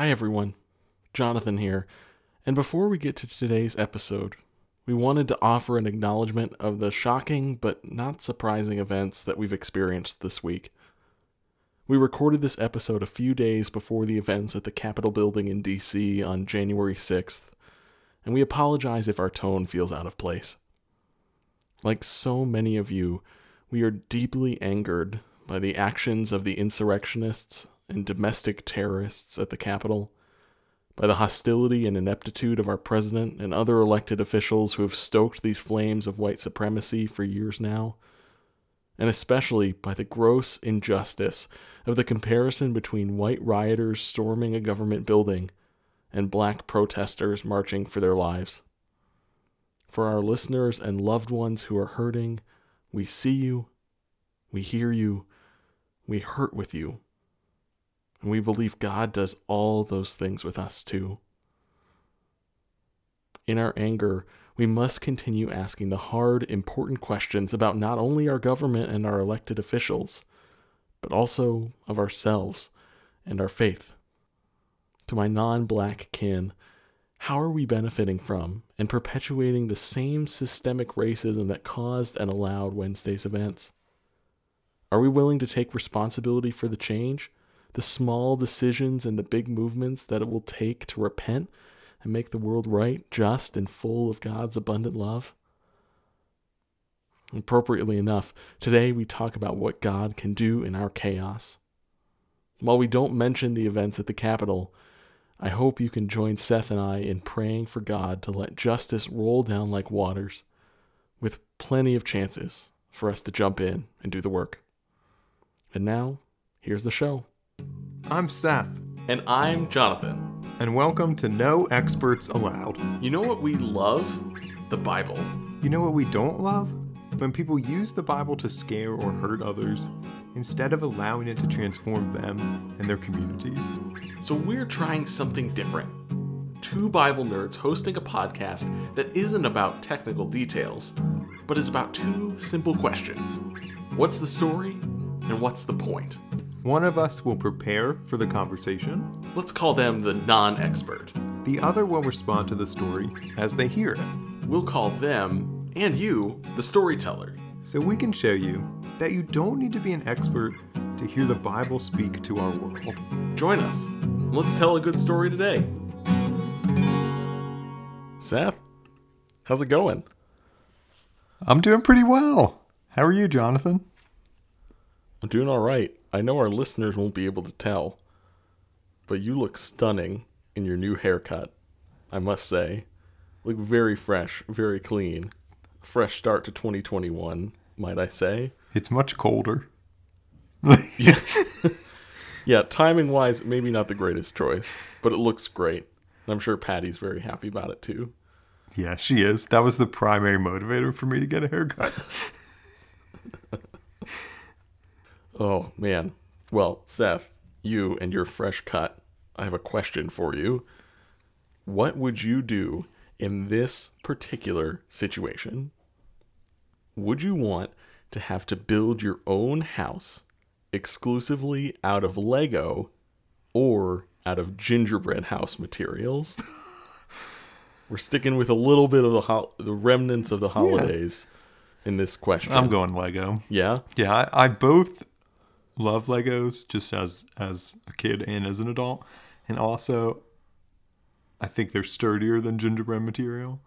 Hi, everyone. Jonathan here. And before we get to today's episode, we wanted to offer an acknowledgement of the shocking but not surprising events that we've experienced this week. We recorded this episode a few days before the events at the Capitol building in DC on January 6th, and we apologize if our tone feels out of place. Like so many of you, we are deeply angered by the actions of the insurrectionists and domestic terrorists at the Capitol, by the hostility and ineptitude of our president and other elected officials who have stoked these flames of white supremacy for years now, and especially by the gross injustice of the comparison between white rioters storming a government building and black protesters marching for their lives. For our listeners and loved ones who are hurting, we see you, we hear you, we hurt with you. And we believe God does all those things with us too. In our anger, we must continue asking the hard, important questions about not only our government and our elected officials, but also of ourselves and our faith. To my non black kin, how are we benefiting from and perpetuating the same systemic racism that caused and allowed Wednesday's events? Are we willing to take responsibility for the change, the small decisions and the big movements that it will take to repent and make the world right, just, and full of God's abundant love? Appropriately enough, today we talk about what God can do in our chaos. While we don't mention the events at the Capitol, I hope you can join Seth and I in praying for God to let justice roll down like waters, with plenty of chances for us to jump in and do the work. And now, here's the show. I'm Seth, And I'm Jonathan. and welcome to No Experts Allowed. You know what we love? The Bible. You know what we don't love? When people use the Bible to scare or hurt others, instead of allowing it to transform them and their communities. So we're trying something different. Two Bible nerds hosting a podcast that isn't about technical details, but is about two simple questions What's the story? And what's the point? One of us will prepare for the conversation, Let's call them the non expert. the other will respond to the story as they hear it. We'll call them, and you, the storyteller. So we can show you that you don't need to be an expert to hear the Bible speak to our world. Join us. Let's tell a good story today. Seth, how's it going? I'm doing pretty well. How are you, Jonathan? I'm doing all right. I know our listeners won't be able to tell, but you look stunning in your new haircut. I must say, look very fresh, very clean. Fresh start to 2021, might I say? It's much colder. Yeah, yeah, timing wise, maybe not the greatest choice, but it looks great. And I'm sure Patty's very happy about it too. Yeah, she is. That was the primary motivator for me to get a haircut. Oh, man. Well, Seth, you and your fresh cut, I have a question for you. What would you do in this particular situation? Would you want to have to build your own house exclusively out of Lego or out of gingerbread house materials? We're sticking with a little bit of the ho- the remnants of the holidays in this question. I'm going Lego. Yeah. Yeah, I, I both love Legos just as as a kid and as an adult, and also I think they're sturdier than gingerbread material.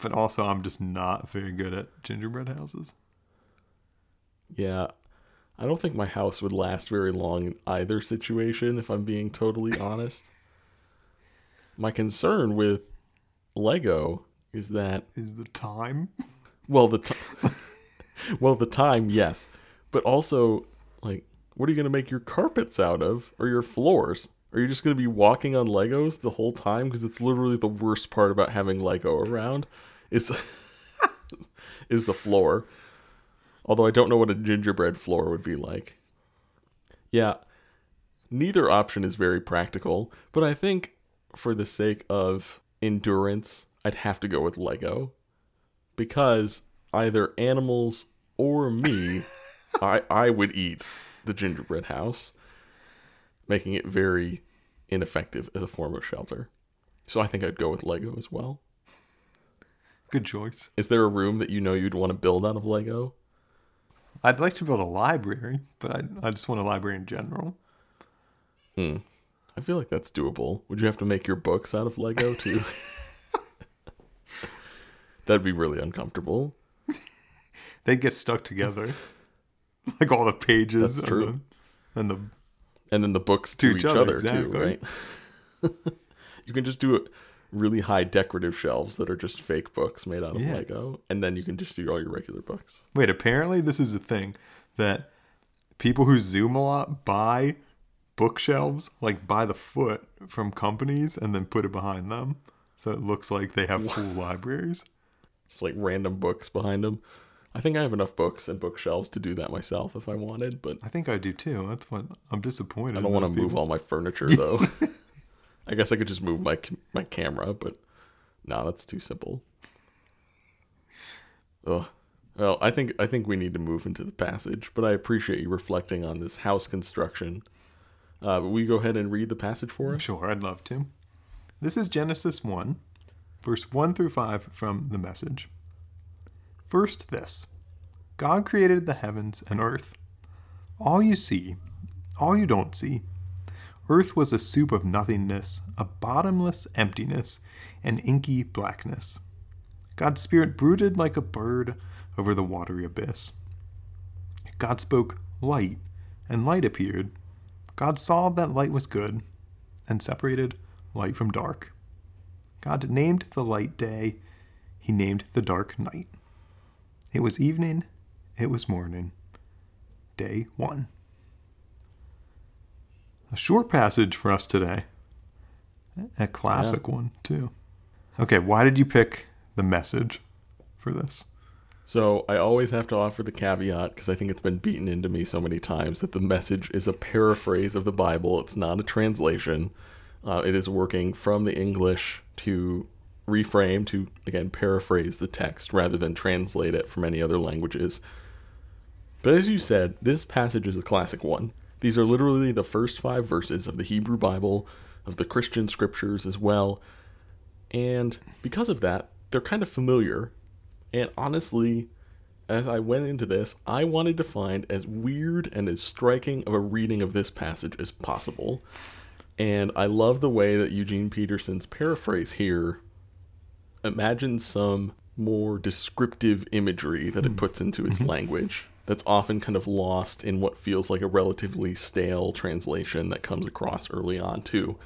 But also, I'm just not very good at gingerbread houses. Yeah. I don't think my house would last very long in either situation, if I'm being totally honest. My concern with Lego is that, Is the time? well, the t- well, the time, yes, but also, like, what are you gonna make your carpets out of, or your floors? Are you just gonna be walking on Legos the whole time? Because it's literally the worst part about having Lego around. Is is the floor. Although I don't know what a gingerbread floor would be like. Yeah, neither option is very practical, but I think for the sake of endurance, I'd have to go with Lego. Because either animals or me, I, I would eat the gingerbread house, making it very ineffective as a form of shelter. So I think I'd go with Lego as well. Good choice. Is there a room that you know you'd want to build out of Lego? I'd like to build a library, but I, I just want a library in general. Hmm. I feel like that's doable. Would you have to make your books out of Lego too? That'd be really uncomfortable. They'd get stuck together, like all the pages. That's true. And the, and the And then the books to, To each, each other, exactly. too, right? you can just do really high decorative shelves that are just fake books made out of Yeah. Lego, and then you can just do all your regular books. wait. Apparently, this is a thing that people who zoom a lot buy bookshelves, like by the foot, from companies, and then put it behind them, so it looks like they have full libraries. Just like random books behind them. I think I have enough books and bookshelves to do that myself if I wanted, but I think I do too. That's what I'm disappointed. I don't want to move all my furniture though. I guess I could just move my my camera, but no, that's too simple. Ugh. Well, I think I think we need to move into the passage, but I appreciate you reflecting on this house construction. Uh, will you go ahead and read the passage for us? Sure, I'd love to. This is Genesis 1, verse 1 through 5 from the message. First, this God created the heavens and earth. All you see, all you don't see. Earth was a soup of nothingness, a bottomless emptiness, and inky blackness. God's Spirit brooded like a bird over the watery abyss. God spoke, Light, and light appeared. God saw that light was good and separated light from dark. God named the light day, he named the dark night. It was evening, it was morning. Day one. A short passage for us today. A classic one, too. Okay, why did you pick the message for this? So I always have to offer the caveat because I think it's been beaten into me so many times that the message is a paraphrase of the Bible. It's not a translation. Uh, it is working from the English to reframe to again paraphrase the text rather than translate it from any other languages. But as you said, this passage is a classic one. These are literally the first five verses of the Hebrew Bible, of the Christian scriptures as well. And because of that, they're kind of familiar. And honestly, as I went into this, I wanted to find as weird and as striking of a reading of this passage as possible. And I love the way that Eugene Peterson's paraphrase here imagines some more descriptive imagery that it hmm. puts into its mm-hmm. language that's often kind of lost in what feels like a relatively stale translation that comes across early on too.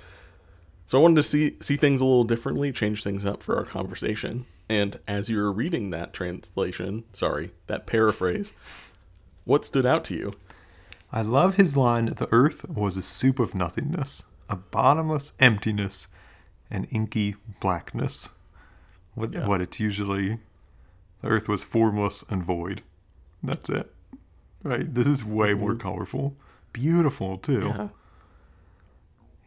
So I wanted to see see things a little differently, change things up for our conversation. And as you were reading that translation, sorry, that paraphrase, what stood out to you? I love his line The earth was a soup of nothingness, a bottomless emptiness, an inky blackness. What, Yeah. what it's usually, the earth was formless and void. That's it. Right? This is way more colorful. Beautiful, too. Mm-hmm. Yeah.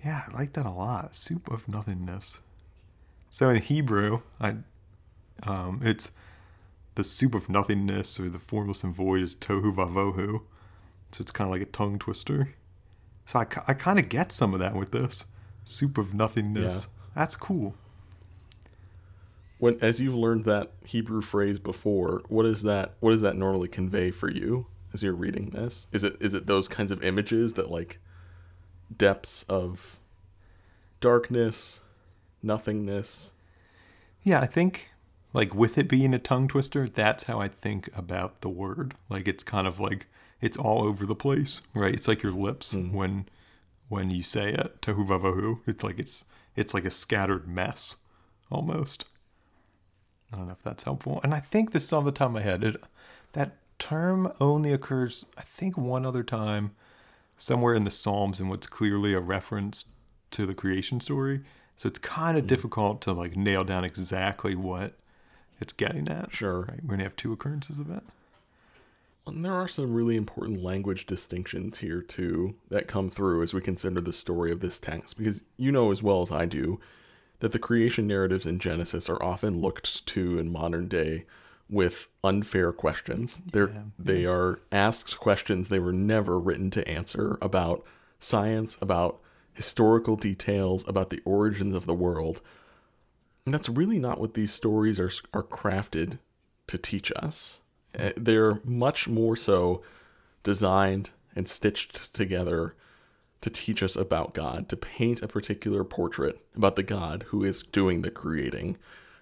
Yeah, I like that a lot. Soup of nothingness. So in Hebrew, I, um, it's the soup of nothingness or the formless and void is tohu vavohu. So it's kind of like a tongue twister. So I, I kind of get some of that with this soup of nothingness. That's cool. When as you've learned that Hebrew phrase before, what is that what does that normally convey for you as you're reading this? Is it is it those kinds of images that like depths of darkness, nothingness? Yeah, I think like with it being a tongue twister, that's how I think about the word. Like it's kind of like it's all over the place, right? It's like your lips hmm. when when you say it, tohu vavohu. It's like it's it's like a scattered mess almost. I don't know if that's helpful. And I think this is on the top of my head. It, that term only occurs, I think, one other time somewhere in the Psalms, and what's clearly a reference to the creation story. So it's kind of hmm. difficult to like nail down exactly what it's getting at. Sure. Right. We're gonna have two occurrences of it. And there are some really important language distinctions here, too, that come through as we consider the story of this text, because you know as well as I do that the creation narratives in Genesis are often looked to in modern day with unfair questions. They're, They are asked questions they were never written to answer about science, about historical details about the origins of the world. And that's really not what these stories are are crafted to teach us. Uh, They're much more so designed and stitched together to teach us about God, to paint a particular portrait about the God who is doing the creating,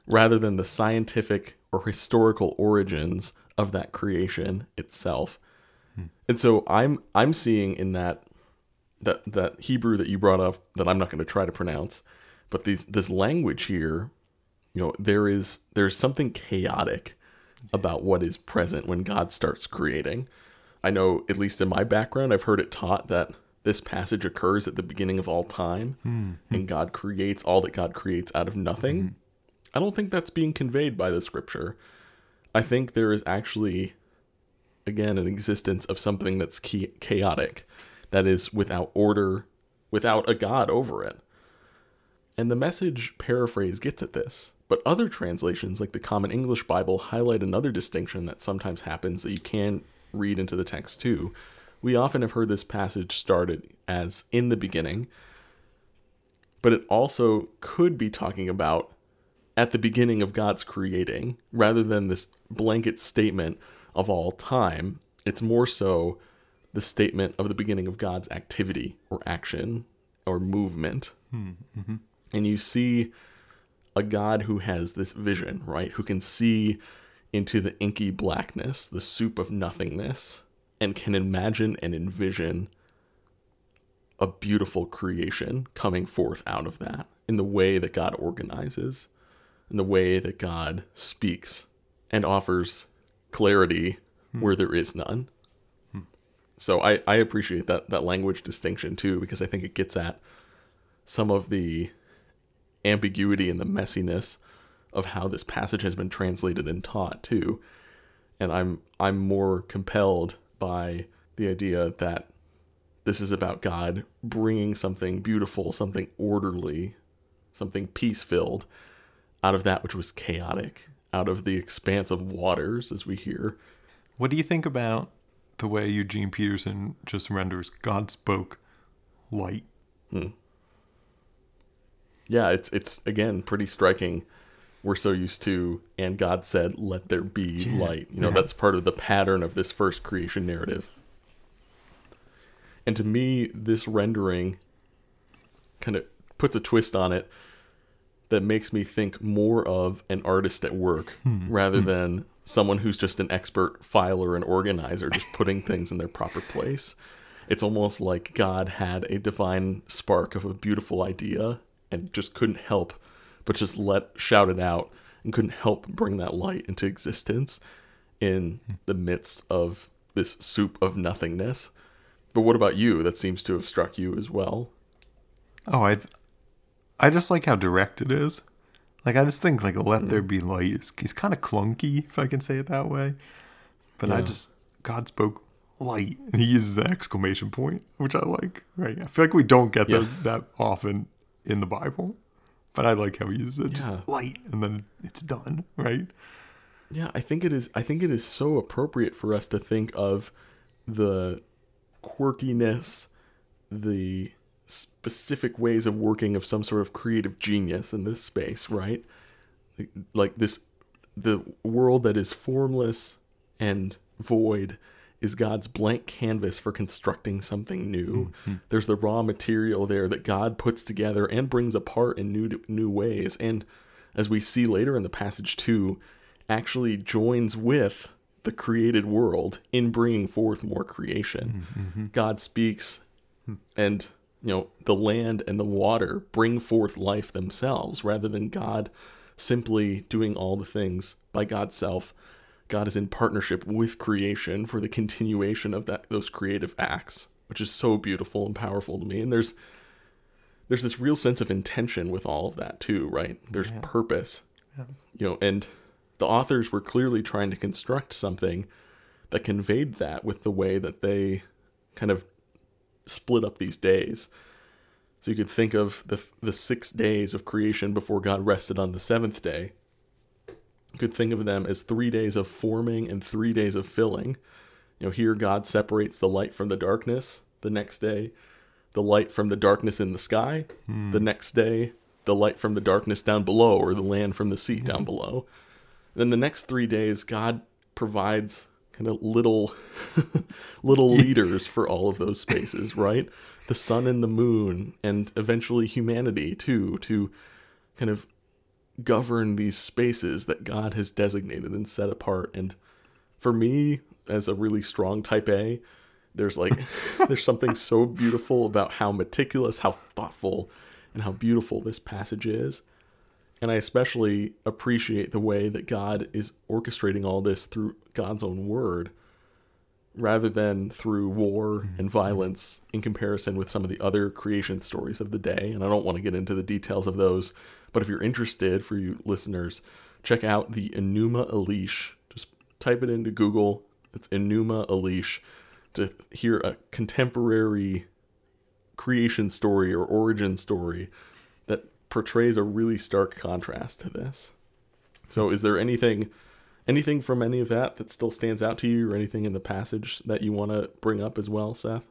rather than the scientific or historical origins of that creation itself. Hmm. And so I'm I'm seeing in that that that Hebrew that you brought up that I'm not going to try to pronounce, but these this language here, you know, there is there's something chaotic about what is present when God starts creating. I know, at least in my background, I've heard it taught that this passage occurs at the beginning of all time hmm. and God creates all that God creates out of nothing. Hmm. I don't think that's being conveyed by the scripture. I think there is actually, again, an existence of something that's chaotic, that is without order, without a God over it. And the message paraphrase gets at this. But other translations, like the Common English Bible, highlight another distinction that sometimes happens that you can read into the text too. We often have heard this passage started as in the beginning, but it also could be talking about at the beginning of God's creating, rather than this blanket statement of all time. It's more so the statement of the beginning of God's activity or action or movement. Hmm, mm-hmm. And you see a God who has this vision, right? Who can see into the inky blackness, the soup of nothingness, and can imagine and envision a beautiful creation coming forth out of that in the way that God organizes, in the way that God speaks and offers clarity hmm. where there is none. Hmm. So I, I appreciate that that language distinction too because I think it gets at some of the ambiguity and the messiness of how this passage has been translated and taught too. And I'm I'm more compelled by the idea that this is about God bringing something beautiful, something orderly, something peace-filled out of that which was chaotic, out of the expanse of waters as we hear. What do you think about the way Eugene Peterson just renders God spoke light? Hmm. Yeah, it's it's again pretty striking. We're so used to and God said, "Let there be light." You know, Yeah. that's part of the pattern of this first creation narrative. And to me, this rendering kind of puts a twist on it that makes me think more of an artist at work hmm. Hmm. rather than someone who's just an expert filer and organizer, just putting things in their proper place. It's almost like God had a divine spark of a beautiful idea and just couldn't help but just let shout it out and couldn't help bring that light into existence in the midst of this soup of nothingness. But what about you? That seems to have struck you as well. Oh, I I just like how direct it is. Like I just think like let hmm. there be light is, is kind of clunky if I can say it that way. But I just God spoke light and he uses the exclamation point, which I like. Right. I feel like we don't get Yeah. those that often in the Bible. But I like how he uses it uh, just Yeah. light and then it's done, right? Yeah, I think it is. I think it is so appropriate for us to think of the quirkiness, the specific ways of working of some sort of creative genius in this space, right? Like- Like this, the world that is formless and void is God's blank canvas for constructing something new. Mm-hmm. There's the raw material there that God puts together and brings apart in new new ways, and as we see later in the passage too, actually joins with the created world in bringing forth more creation. Mm-hmm. God speaks, hmm. and you know the land and the water bring forth life themselves, rather than God simply doing all the things by God's self. God is in partnership with creation for the continuation of that those creative acts, which is so beautiful and powerful to me. And there's there's this real sense of intention with all of that too, right? There's purpose. You know, and the authors were clearly trying to construct something that conveyed that with the way that they kind of split up these days. So you could think of the the 6 days of creation before God rested on the 7th day could think of them as three days of forming and three days of filling. You know, here God separates the light from the darkness. The next day, the light from the darkness in the sky. Hmm. The next day, the light from the darkness down below, or the land from the sea down hmm. below. Then the next three days, God provides kind of little little leaders for all of those spaces, right? The sun and the moon, and eventually humanity too, to kind of govern these spaces that God has designated and set apart. And for me, as a really strong type A, there's like there's something so beautiful about how meticulous, how thoughtful, and how beautiful this passage is. And I especially appreciate the way that God is orchestrating all this through God's own word rather than through war mm-hmm. and violence in comparison with some of the other creation stories of the day. And I don't want to get into the details of those, but if you're interested, for you listeners, check out the Enuma Elish. Just type it into Google. It's Enuma Elish to hear a contemporary creation story or origin story that portrays a really stark contrast to this. So is there anything anything from any of that that still stands out to you or anything in the passage that you want to bring up as well, Seth?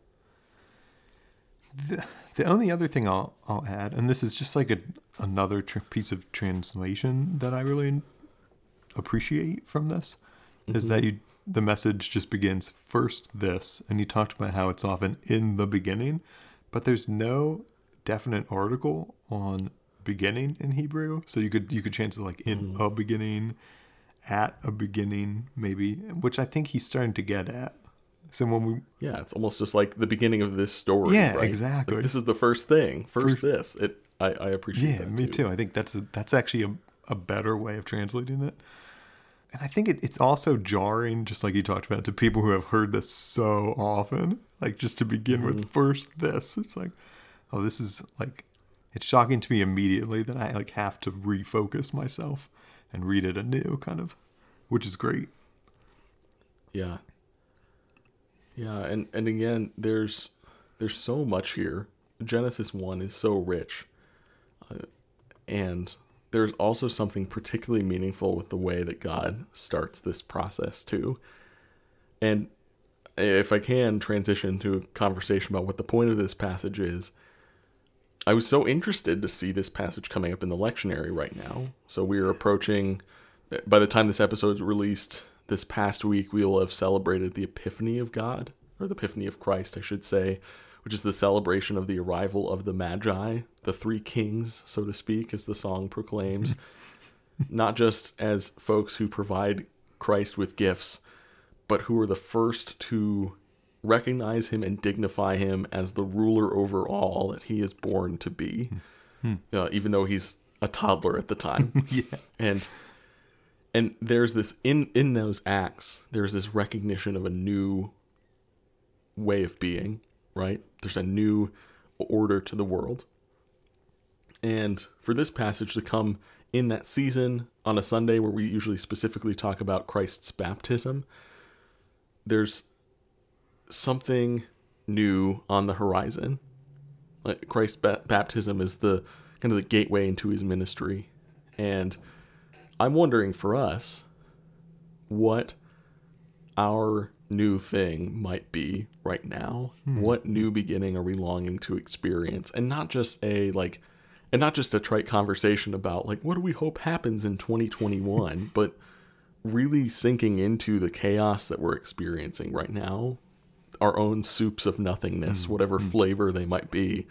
The, the only other thing I'll I'll add, and this is just like a another tr- piece of translation that I really appreciate from this, is that mm-hmm. you the message just begins first this, and you talked about how it's often in the beginning, but there's no definite article on beginning in Hebrew, so you could you could it like in mm-hmm. a beginning, at a beginning maybe, which I think he's starting to get at. So when we Yeah, it's almost just like the beginning of this story. Yeah, right? exactly. Like, this is the first thing. First, this. It. I, I appreciate Yeah, that. me too. I think that's a, that's actually a, a better way of translating it. And I think it, it's also jarring, just like you talked about, to people who have heard this so often. Like just to begin with mm-hmm. first this. It's like, oh, this is like it's shocking to me immediately that I like have to refocus myself and read it anew, kind of. Which is great. Yeah. Yeah, and and again, there's there's so much here. Genesis one is so rich, uh, and there's also something particularly meaningful with the way that God starts this process too. And if I can transition to a conversation about what the point of this passage is, I was so interested to see this passage coming up in the lectionary right now. So we are approaching, by the time this episode is released this past week, we will have celebrated the Epiphany of God, or the Epiphany of Christ, I should say, which is the celebration of the arrival of the Magi, the three kings, so to speak, as the song proclaims. Not just as folks who provide Christ with gifts, but who are the first to recognize him and dignify him as the ruler over all that he is born to be, uh, even though he's a toddler at the time. Yeah. And and there's this in in those acts, there's this recognition of a new way of being, right? There's a new order to the world. And for this passage to come in that season on a Sunday where we usually specifically talk about Christ's baptism, there's something new on the horizon. Like Christ's ba- baptism is the kind of the gateway into his ministry. And I'm wondering for us what our new thing might be right now. Hmm. What new beginning are we longing to experience? And not just a like and not just a trite conversation about like what do we hope happens in 2021, but really sinking into the chaos that we're experiencing right now, our own soups of nothingness, hmm. whatever hmm. flavor they might be,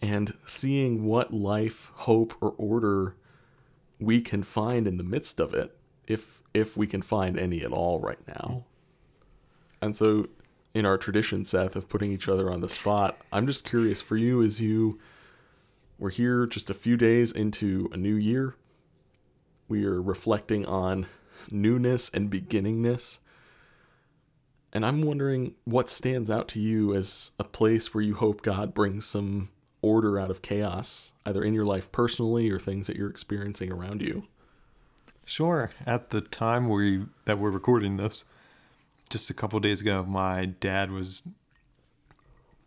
and seeing what life, hope, or order we can find in the midst of it, if if we can find any at all right now. And so, in our tradition, Seth, of putting each other on the spot, I'm just curious for you as you we're here just a few days into a new year. We are reflecting on newness and beginningness. And I'm wondering what stands out to you as a place where you hope God brings some order out of chaos, either in your life personally or things that you're experiencing around you. Sure. At the time we that we're recording this, just a couple days ago, my dad was.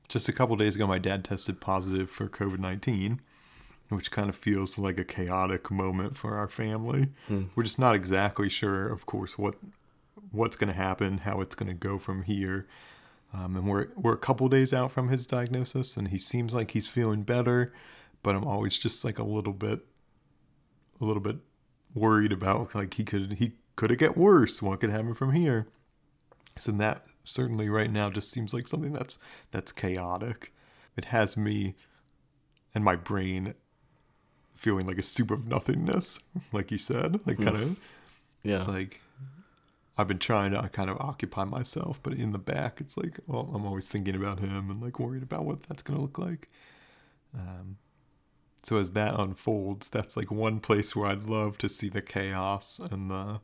Just a couple days ago, my dad tested positive for COVID nineteen, which kind of feels like a chaotic moment for our family. Hmm. We're just not exactly sure, of course, what what's going to happen, how it's going to go from here. Um, and we're we're a couple days out from his diagnosis, and he seems like he's feeling better, but I'm always just like a little bit, a little bit worried about like he could he could it get worse? What could happen from here? So that certainly right now just seems like something that's that's chaotic. It has me and my brain feeling like a soup of nothingness, like you said, like kind of. Yeah. It's like I've been trying to kind of occupy myself, but in the back, it's like well, I'm always thinking about him and like worried about what that's gonna look like. Um, so as that unfolds, that's like one place where I'd love to see the chaos and the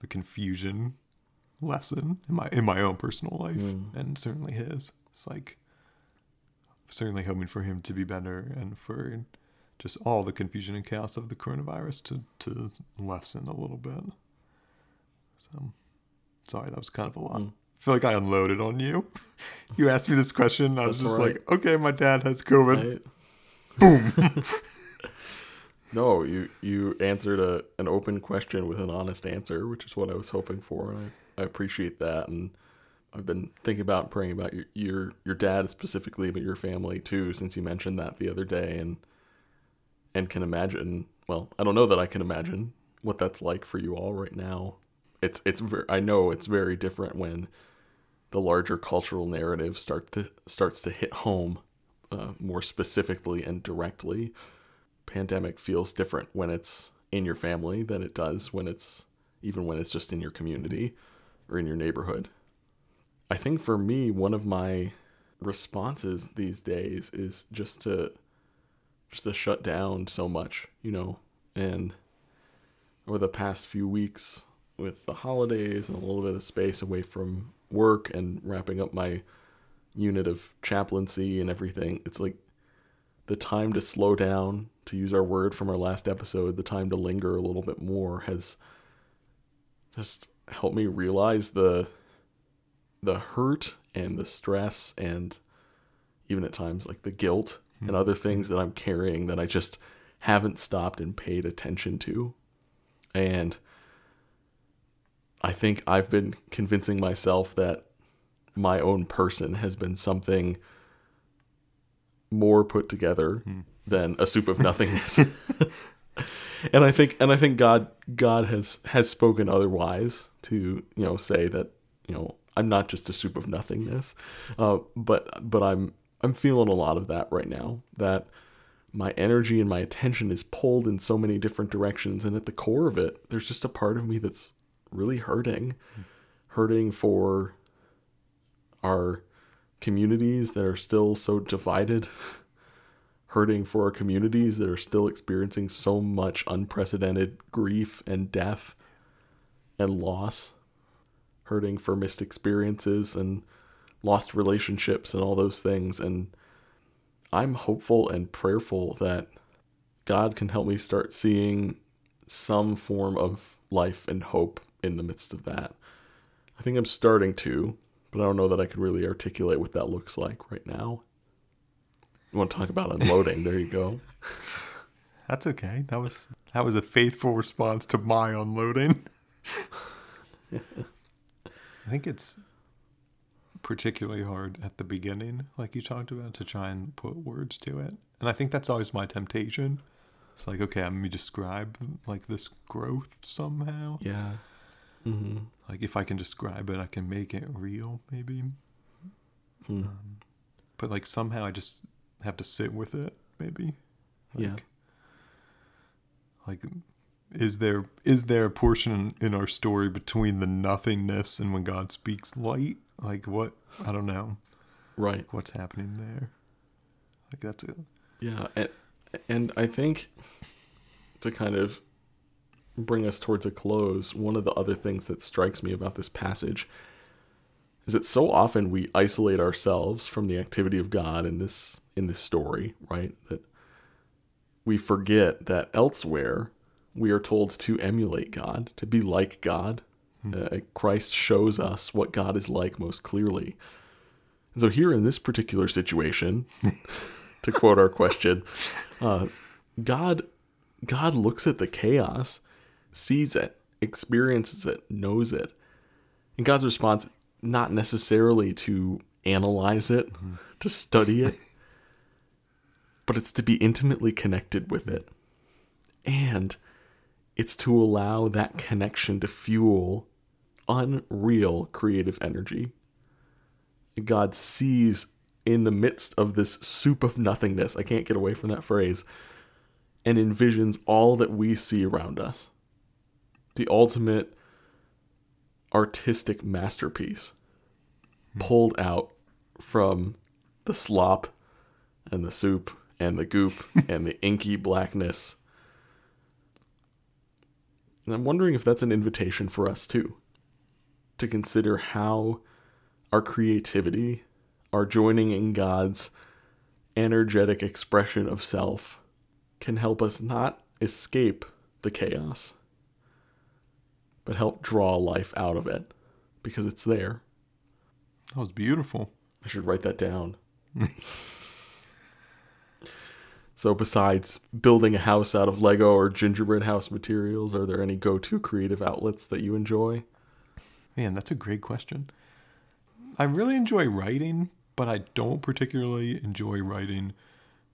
the confusion lessen in my in my own personal life and certainly his. It's like certainly hoping for him to be better and for just all the confusion and chaos of the coronavirus to to lessen a little bit. So sorry, that was kind of a lot. Hmm. I feel like I unloaded on you. You asked me this question. I was just right. like, okay, my dad has COVID. Boom. no, you you answered a an open question with an honest answer, which is what I was hoping for, and I, I appreciate that. And I've been thinking about and praying about your your your dad specifically, but your family too, since you mentioned that the other day, and and can imagine. Well, I don't know that I can imagine what that's like for you all right now. It's it's I know it's very different when the larger cultural narrative starts to starts to hit home uh, more specifically and directly. Pandemic feels different when it's in your family than it does when it's even when it's just in your community or in your neighborhood. I think for me, one of my responses these days is just to just to shut down so much, you know, and over the past few weeks with the holidays and a little bit of space away from work and wrapping up my unit of chaplaincy and everything, it's like the time to slow down, to use our word from our last episode, the time to linger a little bit more has just helped me realize the the hurt and the stress and even at times like the guilt and hmm. other things that I'm carrying that I just haven't stopped and paid attention to. And I think I've been convincing myself that my own person has been something more put together than a soup of nothingness. and I think and I think God God has has spoken otherwise to, you know, say that, you know, I'm not just a soup of nothingness. Uh, but but I'm I'm feeling a lot of that right now. That my energy and my attention is pulled in so many different directions and at the core of it there's just a part of me that's really hurting hurting for our communities that are still so divided hurting for our communities that are still experiencing so much unprecedented grief and death and loss hurting for missed experiences and lost relationships and all those things. And I'm hopeful and prayerful that God can help me start seeing some form of life and hope in the midst of that. I think I'm starting to, but I don't know that I could really articulate what that looks like right now. You want to talk about unloading? there you go. That's okay. That was that was a faithful response to my unloading. I think it's particularly hard at the beginning, like you talked about, to try and put words to it. And I think that's always my temptation. It's like, okay, I'm gonna describe like this growth somehow. Yeah. Hmm Like if I can describe it, I can make it real, maybe. Hmm. Um, but like somehow I just have to sit with it, maybe. Yeah. Like, like is there is there a portion in our story between the nothingness and when God speaks light? Like what? I don't know. Right. What's happening there? Like that's it. Yeah, and, and I think to kind of bring us towards a close, one of the other things that strikes me about this passage is that so often we isolate ourselves from the activity of God in this in this story, right? That we forget that elsewhere we are told to emulate God, to be like God. Uh, Christ shows us what God is like most clearly. And so here in this particular situation, to quote our question, uh, God God looks at the chaos, sees it, experiences it, knows it. And God's response not necessarily to analyze it, mm-hmm. to study it, but it's to be intimately connected with it. And it's to allow that connection to fuel unreal creative energy. God sees in the midst of this soup of nothingness, I can't get away from that phrase, and envisions all that we see around us. The ultimate artistic masterpiece pulled out from the slop and the soup and the goop and the inky blackness. And I'm wondering if that's an invitation for us too to consider how our creativity, our joining in God's energetic expression of self, can help us not escape the chaos, but help draw life out of it because it's there. That was beautiful. I should write that down. so, besides building a house out of Lego or gingerbread house materials, are there any go to creative outlets that you enjoy? Man, that's a great question. I really enjoy writing, but I don't particularly enjoy writing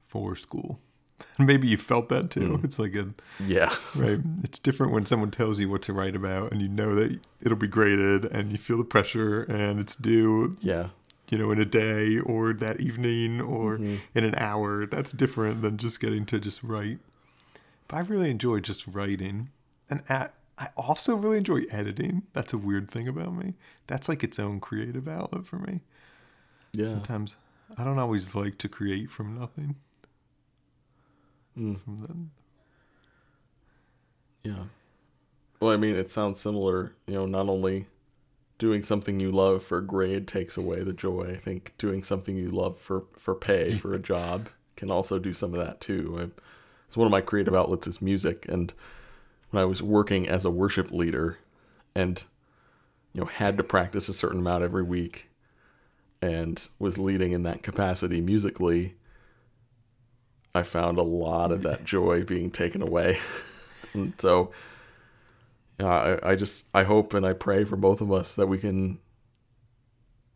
for school. Maybe you felt that too. It's like a Yeah. right. It's different when someone tells you what to write about, and you know that it'll be graded, and you feel the pressure, and it's due, Yeah. you know, in a day or that evening or Mm-hmm. in an hour. That's different than just getting to just write. But I really enjoy just writing, and at, I also really enjoy editing. That's a weird thing about me. That's like its own creative outlet for me. Yeah. Sometimes I don't always like to create from nothing. Mm. From the, Yeah. Well, I mean, it sounds similar. You know, not only doing something you love for a grade takes away the joy. I think doing something you love for for pay for a job can also do some of that too. I, it's one of my creative outlets is music, and when I was working as a worship leader, and you know had to practice a certain amount every week, and was leading in that capacity musically. I found a lot of that joy being taken away. and so yeah, I, I just I hope and I pray for both of us that we can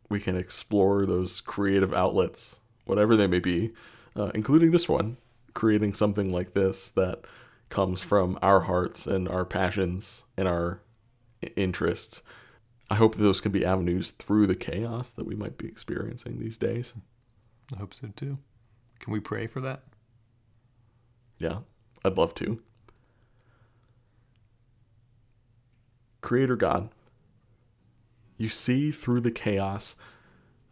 we can explore those creative outlets, whatever they may be, uh, including this one, creating something like this that comes from our hearts and our passions and our interests. I hope that those can be avenues through the chaos that we might be experiencing these days. I hope so too. Can we pray for that? Yeah, I'd love to. Creator God, you see through the chaos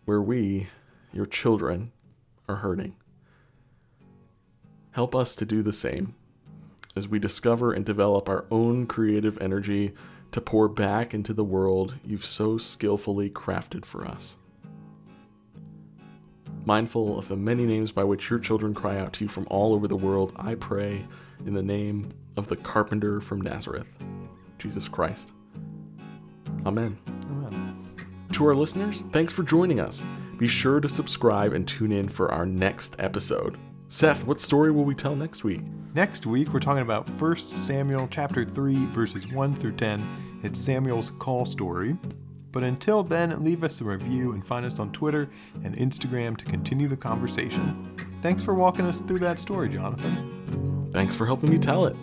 where we, your children, are hurting. Help us to do the same as we discover and develop our own creative energy to pour back into the world you've so skillfully crafted for us. Mindful of the many names by which your children cry out to you from all over the world, I pray in the name of the carpenter from Nazareth, Jesus Christ. Amen. Amen. To our listeners, thanks for joining us. Be sure to subscribe and tune in for our next episode. Seth, what story will we tell next week? Next week we're talking about 1 Samuel chapter 3 verses 1 through 10. It's Samuel's call story. But until then, leave us a review and find us on Twitter and Instagram to continue the conversation. Thanks for walking us through that story, Jonathan. Thanks for helping me tell it.